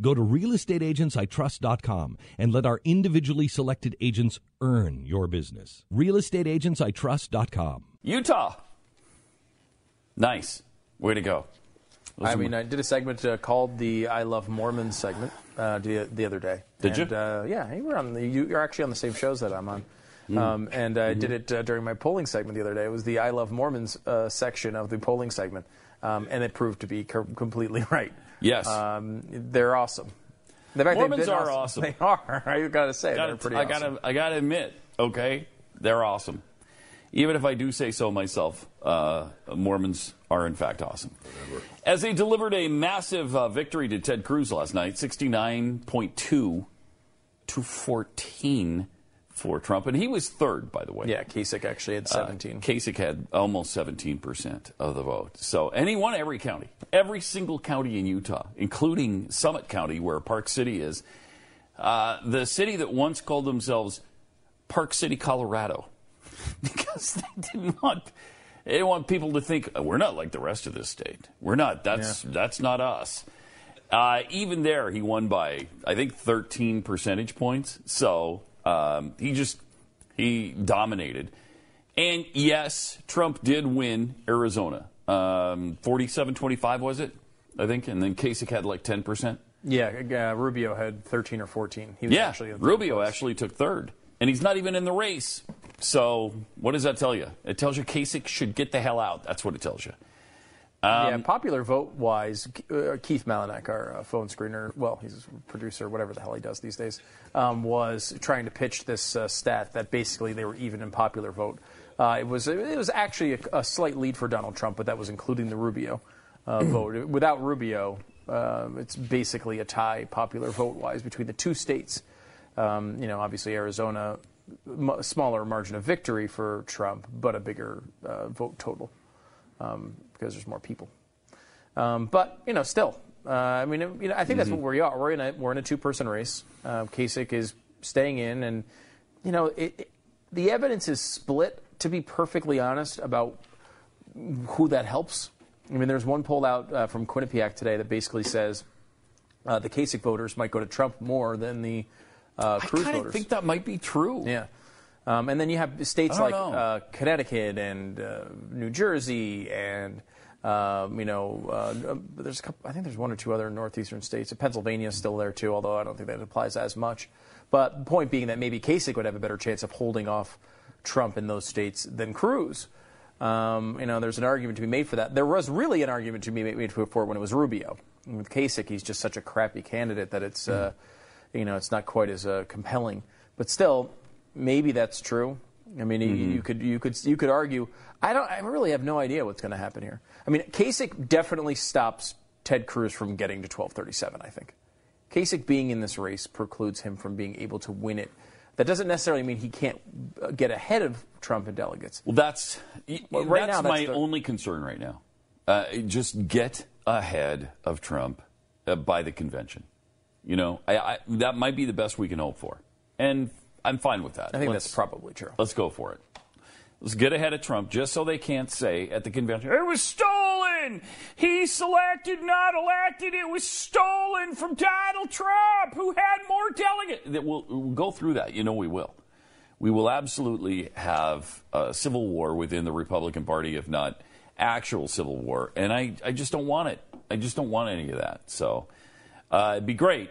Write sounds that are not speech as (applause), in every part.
go to realestateagentsitrust.com and let our individually selected agents earn your business. realestateagentsitrust.com. Utah. Nice. Way to go. I mean, I did a segment uh, called the "I Love Mormons" segment uh, the, the other day. Did and, you? Uh, yeah, you were on. The, you're actually on the same shows that I'm on. Um, and I did it uh, during my polling segment the other day. It was the "I Love Mormons" uh, section of the polling segment, um, and it proved to be co- completely (laughs) right. Yes. Um, they're awesome. In fact, Mormons are awesome. (laughs) They are. I gotta say, Gotta- they're pretty I awesome. gotta, I gotta admit, okay, they're awesome. Even if I do say so myself, uh, Mormons are in fact awesome. As they delivered a massive uh, victory to Ted Cruz last night, 69.2 to 14 for Trump. And he was third, by the way. Yeah, Kasich actually had 17. Uh, Kasich had almost 17% of the vote. So, and he won every county, every single county in Utah, including Summit County, where Park City is. Uh, the city that once called themselves Park City, Colorado, (laughs) because they didn't want they didn't want people to think "Oh, we're not like the rest of this state. We're not. That's that's not us. Uh, even there, he won by I think 13 percentage points. So um, he just he dominated. And yes, Trump did win Arizona. Um, 47-25 was it? I think, and then Kasich had like 10 percent. yeah, uh, Rubio had 13 or 14. He was Yeah, actually Rubio place. actually took third, and he's not even in the race. So what does that tell you? It tells you Kasich should get the hell out. That's what it tells you. Um, yeah, popular vote wise, uh, Keith Malinak, our uh, phone screener, well, he's a producer, whatever the hell he does these days, um, was trying to pitch this uh, stat that basically they were even in popular vote. Uh, it was it was actually a, a slight lead for Donald Trump, but that was including the Rubio uh, vote. Without Rubio, um, it's basically a tie popular vote wise between the two states. Um, you know, obviously Arizona, m- smaller margin of victory for Trump, but a bigger uh, vote total um, because there's more people. Um, but you know, still, uh, I mean, you know, I think that's what we are. We're in a we're in a two person race. Uh, Kasich is staying in, and you know, it, it, the evidence is split. To be perfectly honest about who that helps, I mean, there's one poll out uh, from Quinnipiac today that basically says uh, the Kasich voters might go to Trump more than the uh, Cruz of voters. think that might be true. Yeah. Um, and then you have states like uh, Connecticut and uh, New Jersey and um, you know uh, there's a couple, I think there's one or two other northeastern states. Pennsylvania is still there too, although I don't think that applies as much. But the point being that maybe Kasich would have a better chance of holding off Trump in those states than Cruz. Um, you know, there's an argument to be made for that. There was really an argument to be made for it when it was Rubio. And with Kasich, he's just such a crappy candidate that it's, uh, you know, it's not quite as uh, compelling. But still, maybe that's true. I mean, you- you could you could you could argue. I don't. I really have no idea what's going to happen here. I mean, Kasich definitely stops Ted Cruz from getting to 1237. I think Kasich being in this race precludes him from being able to win it. That doesn't necessarily mean he can't uh, get ahead of Trump in delegates. Well, that's Well, right that's now, that's my the- only concern right now. Uh, just get ahead of Trump uh, by the convention. You know, I, I, that might be the best we can hope for, and I'm fine with that. I think Let's- that's probably true. Let's go for it. Let's get ahead of Trump just so they can't say at the convention, it was stolen. He selected, not elected. It was stolen from Donald Trump, who had more delegates. That We'll, we'll go through that. You know we will. We will absolutely have a civil war within the Republican Party, if not actual civil war. And I, I just don't want it. I just don't want any of that. So uh, it'd be great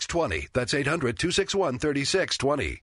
800-261-3620. That's 800-261-3620.